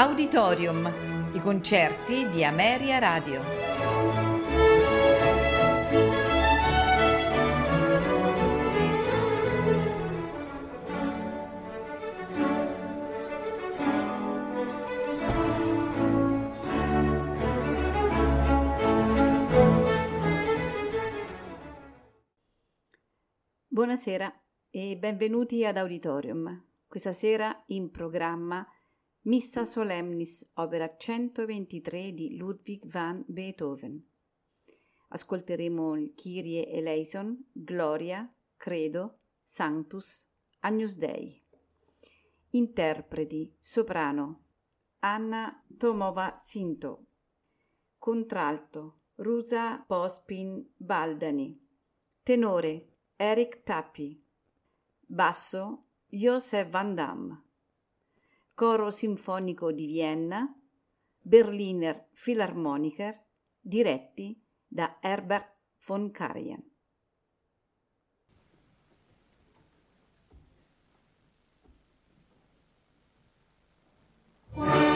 Auditorium, i concerti di Ameria Radio. Buonasera e benvenuti ad Auditorium. Questa sera in programma Missa Solemnis, opera 123 di Ludwig van Beethoven. Ascolteremo il Kyrie eleison, Gloria, Credo, Sanctus, Agnus Dei. Interpreti, soprano, Anna Tomova Sinto. Contralto, Rusa Pospin Baldani. Tenore, Eric Tappi. Basso, Josef Van Damme. Coro Sinfonico di Vienna, Berliner Philharmoniker, diretti da Herbert von Karajan. Wow.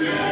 Yeah.